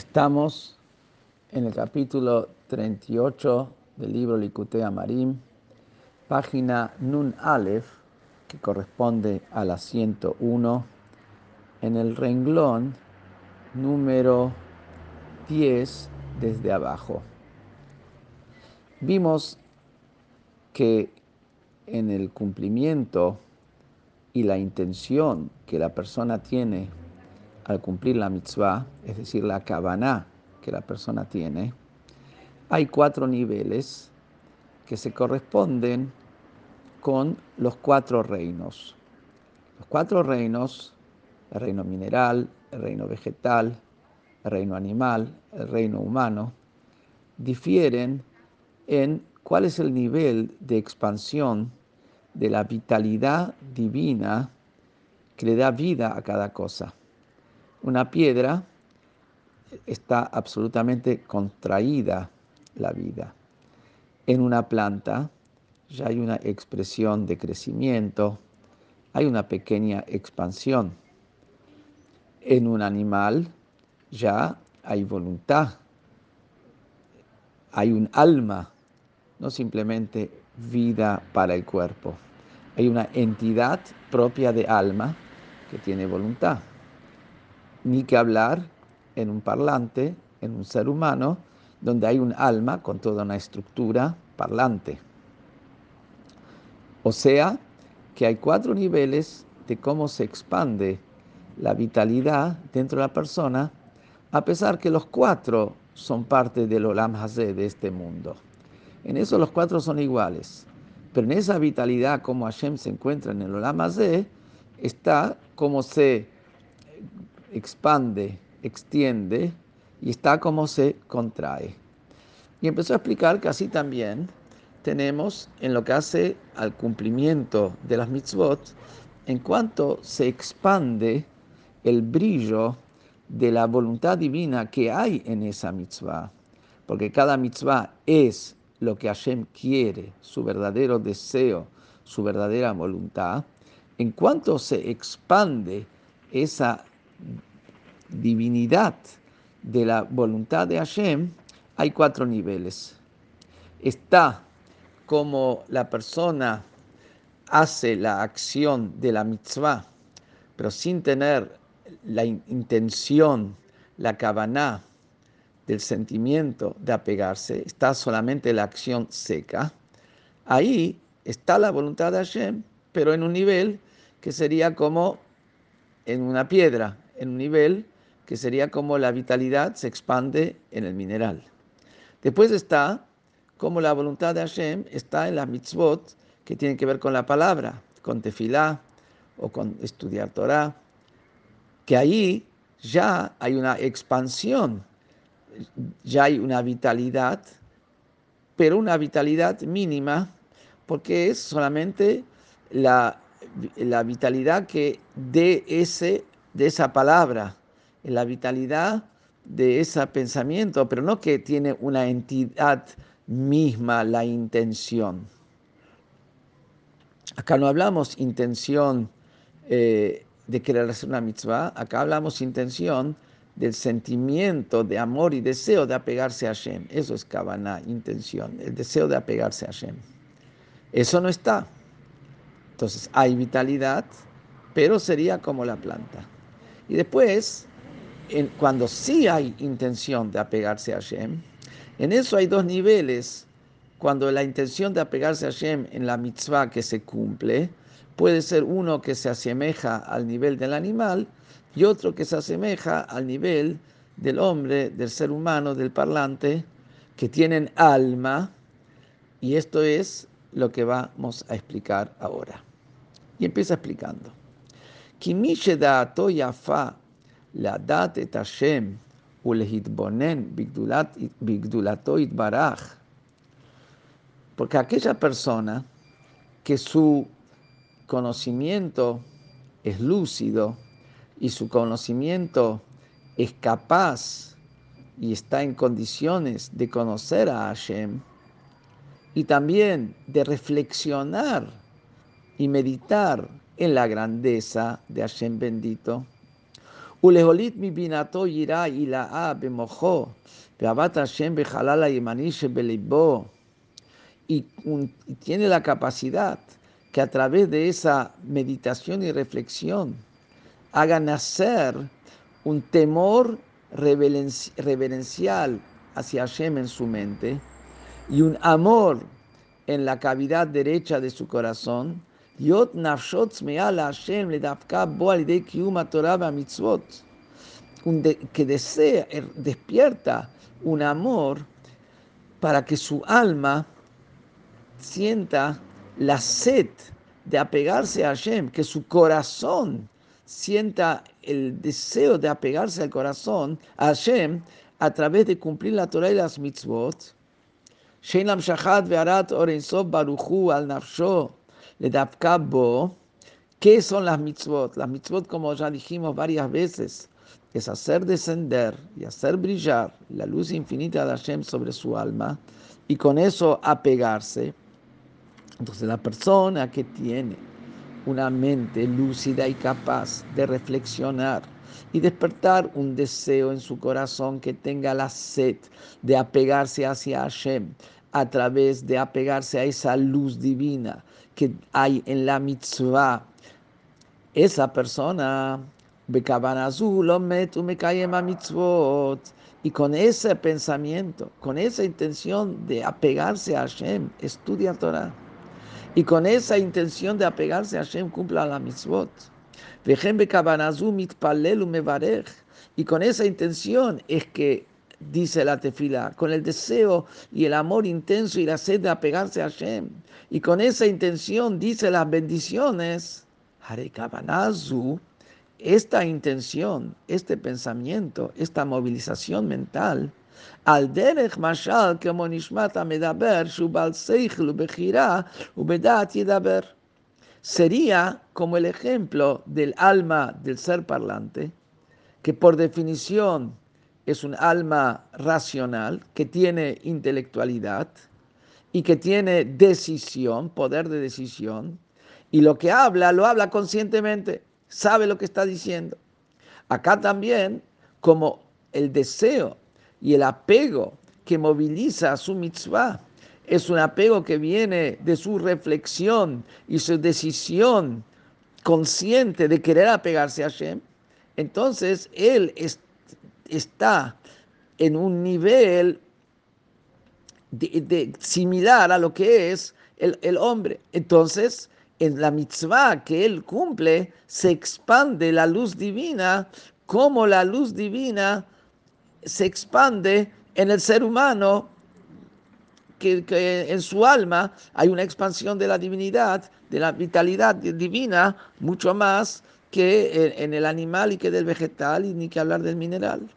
Estamos en el capítulo 38 del libro Likutei Amarim, página Nun Aleph, que corresponde a la 101, en el renglón número 10 desde abajo. Vimos que en el cumplimiento y la intención que la persona tiene al cumplir la mitzvah, es decir, la kavaná que la persona tiene, hay cuatro niveles que se corresponden con los cuatro reinos. Los cuatro reinos, el reino mineral, el reino vegetal, el reino animal, el reino humano, difieren en cuál es el nivel de expansión de la vitalidad divina que le da vida a cada cosa. Una piedra está absolutamente contraída la vida. En una planta ya hay una expresión de crecimiento, hay una pequeña expansión. En un animal ya hay voluntad, hay un alma, no simplemente vida para el cuerpo. Hay una entidad propia de alma que tiene voluntad ni que hablar en un parlante, en un ser humano, donde hay un alma con toda una estructura parlante. O sea, que hay cuatro niveles de cómo se expande la vitalidad dentro de la persona, a pesar que los cuatro son parte del Olam Hazé de este mundo. En eso los cuatro son iguales, pero en esa vitalidad como Hashem se encuentra en el Olam Hazé, está como se expande, extiende y está como se contrae. Y empezó a explicar que así también tenemos en lo que hace al cumplimiento de las mitzvot, en cuanto se expande el brillo de la voluntad divina que hay en esa mitzvah, porque cada mitzvah es lo que Hashem quiere, su verdadero deseo, su verdadera voluntad, en cuanto se expande esa divinidad de la voluntad de Hashem, hay cuatro niveles. Está como la persona hace la acción de la mitzvah, pero sin tener la intención, la kavaná del sentimiento de apegarse, está solamente la acción seca. Ahí está la voluntad de Hashem, pero en un nivel que sería como en una piedra, en un nivel que sería como la vitalidad se expande en el mineral. Después está como la voluntad de Hashem está en las mitzvot que tienen que ver con la palabra, con tefilá o con estudiar Torah, que ahí ya hay una expansión, ya hay una vitalidad, pero una vitalidad mínima, porque es solamente la, la vitalidad que de, ese, de esa palabra la vitalidad de ese pensamiento, pero no que tiene una entidad misma la intención. Acá no hablamos intención eh, de querer hacer una mitzvah, acá hablamos intención del sentimiento de amor y deseo de apegarse a Hashem. Eso es Kavaná, intención, el deseo de apegarse a Hashem. Eso no está. Entonces hay vitalidad, pero sería como la planta. Y después cuando sí hay intención de apegarse a Hashem, en eso hay dos niveles. Cuando la intención de apegarse a Hashem en la mitzvah que se cumple, puede ser uno que se asemeja al nivel del animal y otro que se asemeja al nivel del hombre, del ser humano, del parlante, que tienen alma. Y esto es lo que vamos a explicar ahora. Y empieza explicando. Porque aquella persona que su conocimiento es lúcido y su conocimiento es capaz y está en condiciones de conocer a Hashem y también de reflexionar y meditar en la grandeza de Hashem bendito. Uleholit mi binato yirá y bemojo, beabat Hashem bejalala yemanish belibó. Y tiene la capacidad que a través de esa meditación y reflexión haga nacer un temor reverencial hacia Hashem en su mente y un amor en la cavidad derecha de su corazón Yot Hashem le mitzvot, que desea, er, despierta un amor para que su alma sienta la sed de apegarse a Hashem, que su corazón sienta el deseo de apegarse al corazón a Hashem a través de cumplir la Torah y las mitzvot. ¿Qué son las mitzvot? Las mitzvot, como ya dijimos varias veces, es hacer descender y hacer brillar la luz infinita de Hashem sobre su alma y con eso apegarse. Entonces la persona que tiene una mente lúcida y capaz de reflexionar y despertar un deseo en su corazón que tenga la sed de apegarse hacia Hashem a través de apegarse a esa luz divina que hay en la mitzvah. Esa persona, y con ese pensamiento, con esa intención de apegarse a Hashem, estudia Torah. Y con esa intención de apegarse a Hashem, cumpla la mitzvot. Y con esa intención es que dice la tefila, con el deseo y el amor intenso y la sed de apegarse a Hashem. Y con esa intención dice las bendiciones. Esta intención, este pensamiento, esta movilización mental, al derech mashal medaber shubal seichel ubechira ubedat yedaber sería como el ejemplo del alma del ser parlante, que por definición es un alma racional, que tiene intelectualidad y que tiene decisión, poder de decisión, y lo que habla, lo habla conscientemente, sabe lo que está diciendo. Acá también, como el deseo y el apego que moviliza a su mitzvah es un apego que viene de su reflexión y su decisión consciente de querer apegarse a Hashem, entonces él está en un nivel de, similar a lo que es el, el hombre. Entonces, en la mitzvah que él cumple, se expande la luz divina como la luz divina se expande en el ser humano que, en su alma hay una expansión de la divinidad, de la vitalidad divina, mucho más que en, el animal y que del vegetal, y ni que hablar del mineral.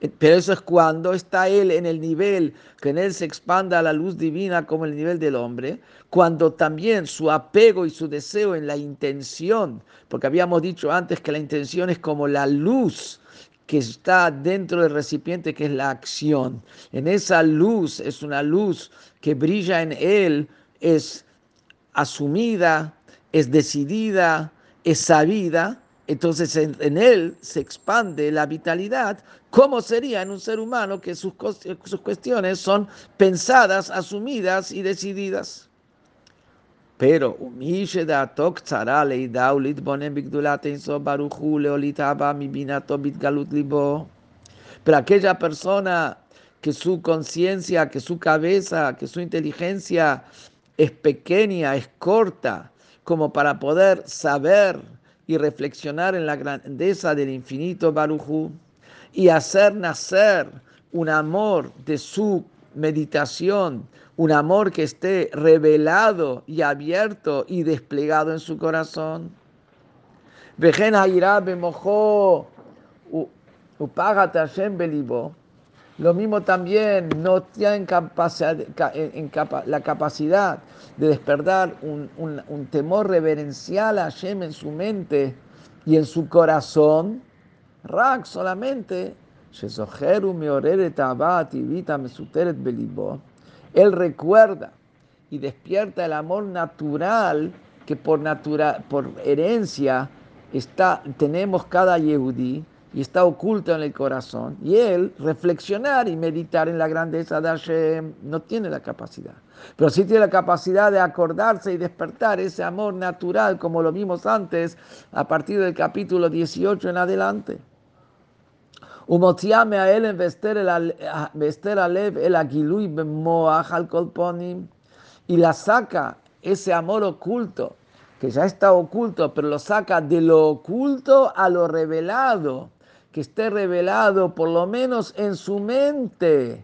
Eh, pero eso es cuando está él en el nivel, que en él se expanda la luz divina como el nivel del hombre, cuando también su apego y su deseo en la intención, porque habíamos dicho antes que la intención es como la luz que está dentro del recipiente, que es la acción. En esa luz, es una luz que brilla en él, es asumida, es decidida, es sabida. Entonces en, él se expande la vitalidad. ¿Cómo sería en un ser humano que sus, sus cuestiones son pensadas, asumidas y decididas? Pero pero aquella persona que su conciencia, que su cabeza, que su inteligencia es pequeña, es corta, como para poder saber y reflexionar en la grandeza del infinito Barujú y hacer nacer un amor de su meditación, un amor que esté revelado y abierto y desplegado en su corazón. Lo mismo también no tienen la capacidad de despertar un, temor reverencial a Hashem en su mente y en su corazón. Rak solamente él recuerda y despierta el amor natural que por, por herencia está, tenemos cada Yehudí, y está oculto en el corazón. Y él reflexionar y meditar en la grandeza de Hashem no tiene la capacidad. Pero sí tiene la capacidad de acordarse y despertar ese amor natural, como lo vimos antes, a partir del capítulo 18 en adelante. ומוציאה מההלם והסתר הלב אל הגילוי במוח al colponim y la saca ese amor oculto que ya está oculto, pero lo saca de lo oculto a lo revelado, que esté revelado por lo menos en su mente.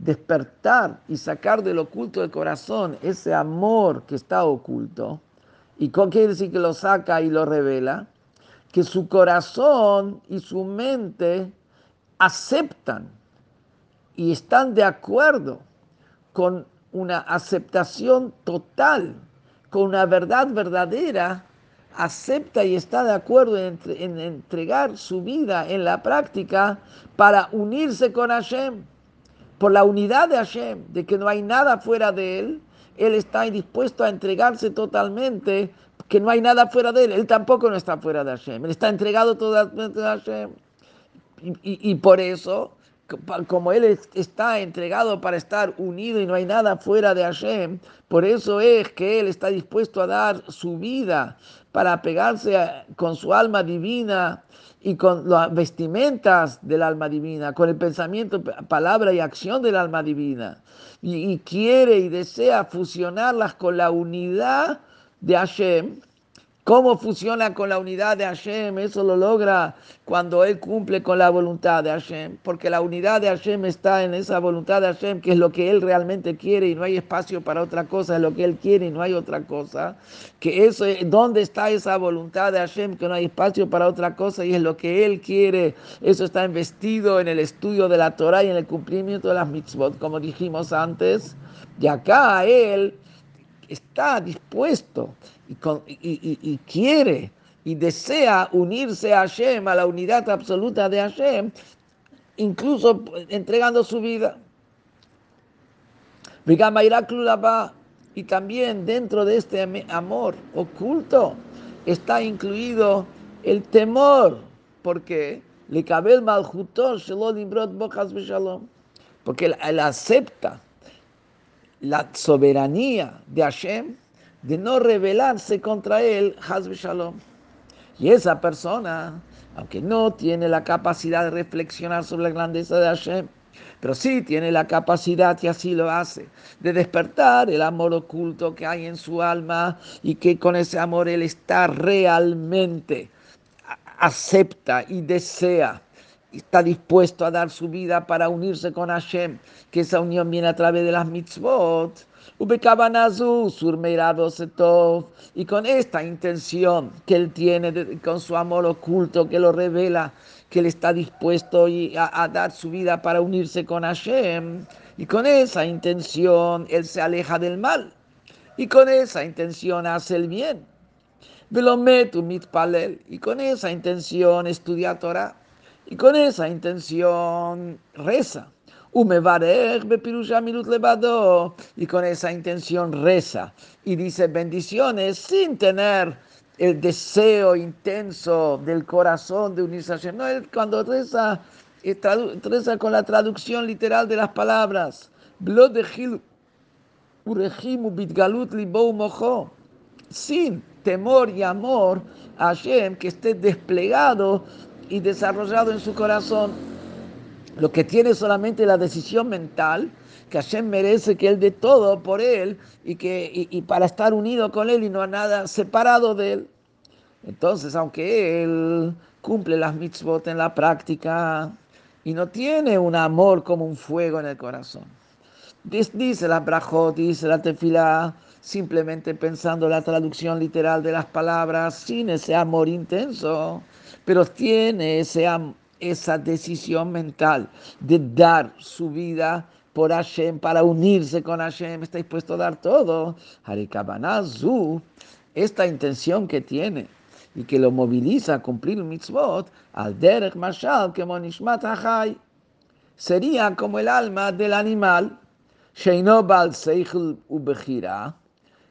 despertar y sacar del oculto del corazón ese amor que está oculto. ¿Y con quiere decir que lo saca y lo revela? Que su corazón y su mente aceptan y están de acuerdo con una aceptación total con una verdad verdadera, acepta y está de acuerdo en, entregar su vida en la práctica para unirse con Hashem, por la unidad de Hashem, de que no hay nada fuera de él, él está dispuesto a entregarse totalmente, que no hay nada fuera de él, él tampoco no está fuera de Hashem, él está entregado totalmente a Hashem. y por eso como Él está entregado para estar unido y no hay nada fuera de Hashem, por eso es que Él está dispuesto a dar su vida para pegarse con su alma divina y con las vestimentas del alma divina, con el pensamiento, palabra y acción del alma divina. Y, quiere y desea fusionarlas con la unidad de Hashem ¿Cómo funciona con la unidad de Hashem? Eso lo logra cuando él cumple con la voluntad de Hashem, porque la unidad de Hashem está en esa voluntad de Hashem, que es lo que él realmente quiere y no hay espacio para otra cosa, es lo que él quiere y no hay otra cosa. Que eso, ¿dónde está esa voluntad de Hashem? Que no hay espacio para otra cosa y es lo que él quiere. Eso está investido en el estudio de la Torah y en el cumplimiento de las mitzvot, como dijimos antes. Y acá él está dispuesto y, quiere y desea unirse a Hashem, a la unidad absoluta de Hashem, incluso entregando su vida. Y también dentro de este amor oculto está incluido el temor, porque le cabe el porque él acepta la soberanía de Hashem de no rebelarse contra él, Hazbe Shalom. Y esa persona, aunque no tiene la capacidad de reflexionar sobre la grandeza de Hashem, pero sí tiene la capacidad, y así lo hace, de despertar el amor oculto que hay en su alma y que con ese amor él está realmente, acepta y desea, está dispuesto a dar su vida para unirse con Hashem, que esa unión viene a través de las mitzvot. Y con esta intención que él tiene, con su amor oculto que lo revela, que él está dispuesto a, a dar su vida para unirse con Hashem, y con esa intención él se aleja del mal, y con esa intención hace el bien. Y con esa intención estudia Torah, y con esa intención reza. Y con esa intención reza y dice bendiciones sin tener el deseo intenso del corazón de unirse a Hashem. No, él cuando reza, eh, reza con la traducción literal de las palabras. Sin temor y amor a Hashem que esté desplegado y desarrollado en su corazón lo que tiene solamente la decisión mental, que Hashem merece que Él dé todo por Él y, que, y, para estar unido con Él y no a nada separado de Él. Entonces, aunque Él cumple las mitzvot en la práctica y no tiene un amor como un fuego en el corazón, dice la brajot, dice la tefila, simplemente pensando la traducción literal de las palabras, sin ese amor intenso, pero tiene ese esa decisión mental de dar su vida por Hashem, para unirse con Hashem, está dispuesto a dar todo. Harikabanazu, esta intención que tiene y que lo moviliza a cumplir mitzvot, al derech mashal que monishmat sería como el alma del animal, sheino bal ubechira,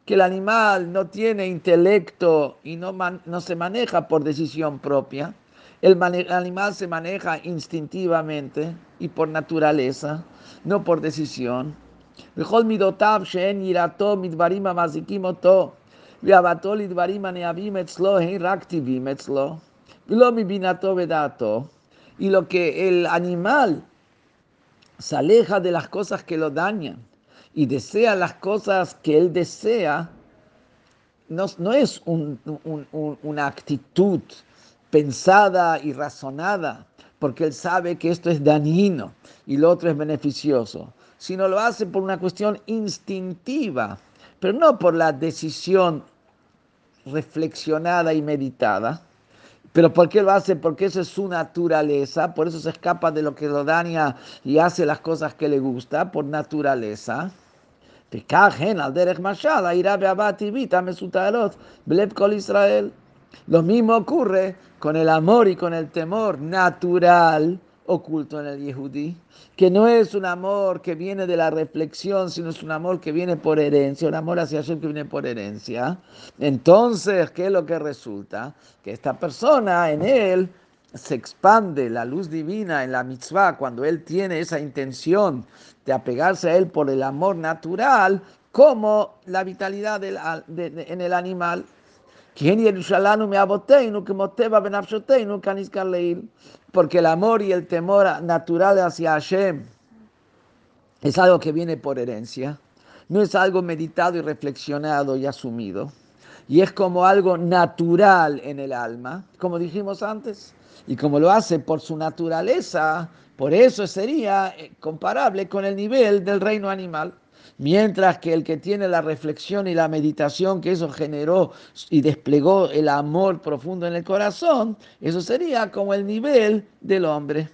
que el animal no tiene intelecto y no, no se maneja por decisión propia. El, animal se maneja instintivamente y por naturaleza, no por decisión. Y lo que el animal se aleja de las cosas que lo dañan y desea las cosas que él desea, no, es una actitud pensada y razonada, porque él sabe que esto es dañino y lo otro es beneficioso, sino lo hace por una cuestión instintiva, pero no por la decisión reflexionada y meditada. Pero ¿por qué lo hace? Porque eso es su naturaleza, por eso se escapa de lo que lo daña y hace las cosas que le gusta, por naturaleza. Lo mismo ocurre con el amor y con el temor natural oculto en el Yehudi, que no es un amor que viene de la reflexión, sino es un amor que viene por herencia, un amor hacia Hashem que viene por herencia. Entonces, ¿qué es lo que resulta? Que esta persona en él se expande la luz divina en la mitzvah cuando él tiene esa intención de apegarse a él por el amor natural, como la vitalidad en el animal. Porque el amor y el temor natural hacia Hashem es algo que viene por herencia, no es algo meditado y reflexionado y asumido. Y es como algo natural en el alma, como dijimos antes. Y como lo hace por su naturaleza, por eso sería eh, comparable con el nivel del reino animal. Mientras que el que tiene la reflexión y la meditación que eso generó y desplegó el amor profundo en el corazón, eso sería como el nivel del hombre.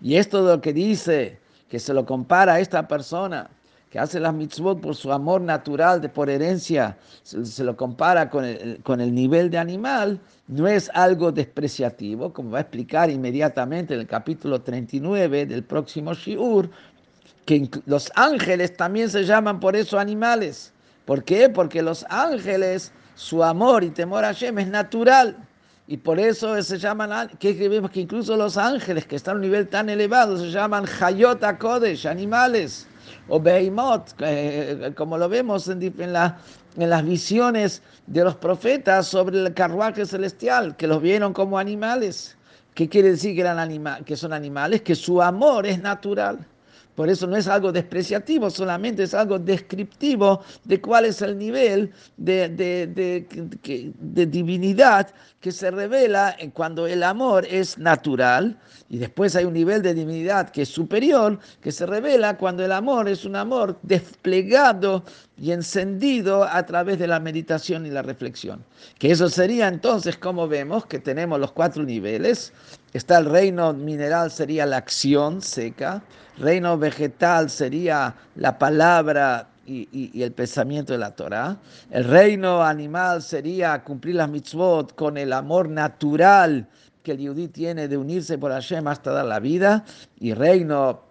Y esto de lo que dice, que se lo compara a esta persona que hace las mitzvot por su amor natural, de por herencia, se, lo compara con el, con el nivel de animal, no es algo despreciativo, como va a explicar inmediatamente en el capítulo 39 del próximo Shiur, que los ángeles también se llaman por eso animales. ¿Por qué? Porque los ángeles, su amor y temor a Hashem es natural. Y por eso se llaman, que vemos que incluso los ángeles que están a un nivel tan elevado se llaman Hayot Kodesh, animales, o Behemoth, eh, como lo vemos en, en, en, las visiones de los profetas sobre el carruaje celestial, que los vieron como animales. ¿Qué quiere decir que, que son animales? Que su amor es natural. Por eso no es algo despreciativo, solamente es algo descriptivo de cuál es el nivel de, de, divinidad que se revela cuando el amor es natural. Y después hay un nivel de divinidad que es superior, que se revela cuando el amor es un amor desplegado y encendido a través de la meditación y la reflexión. Que eso sería entonces, como vemos, que tenemos los cuatro niveles. Está el reino mineral, sería la acción seca. Reino vegetal sería la palabra y, el pensamiento de la Torah. El reino animal sería cumplir las mitzvot con el amor natural que el yudí tiene de unirse por Hashem hasta dar la vida. Y reino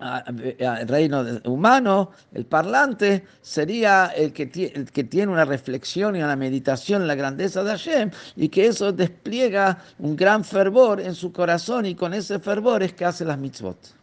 el reino humano, el parlante, sería el que, el que tiene una reflexión y una meditación en la grandeza de Hashem y que eso despliega un gran fervor en su corazón y con ese fervor es que hace las mitzvot.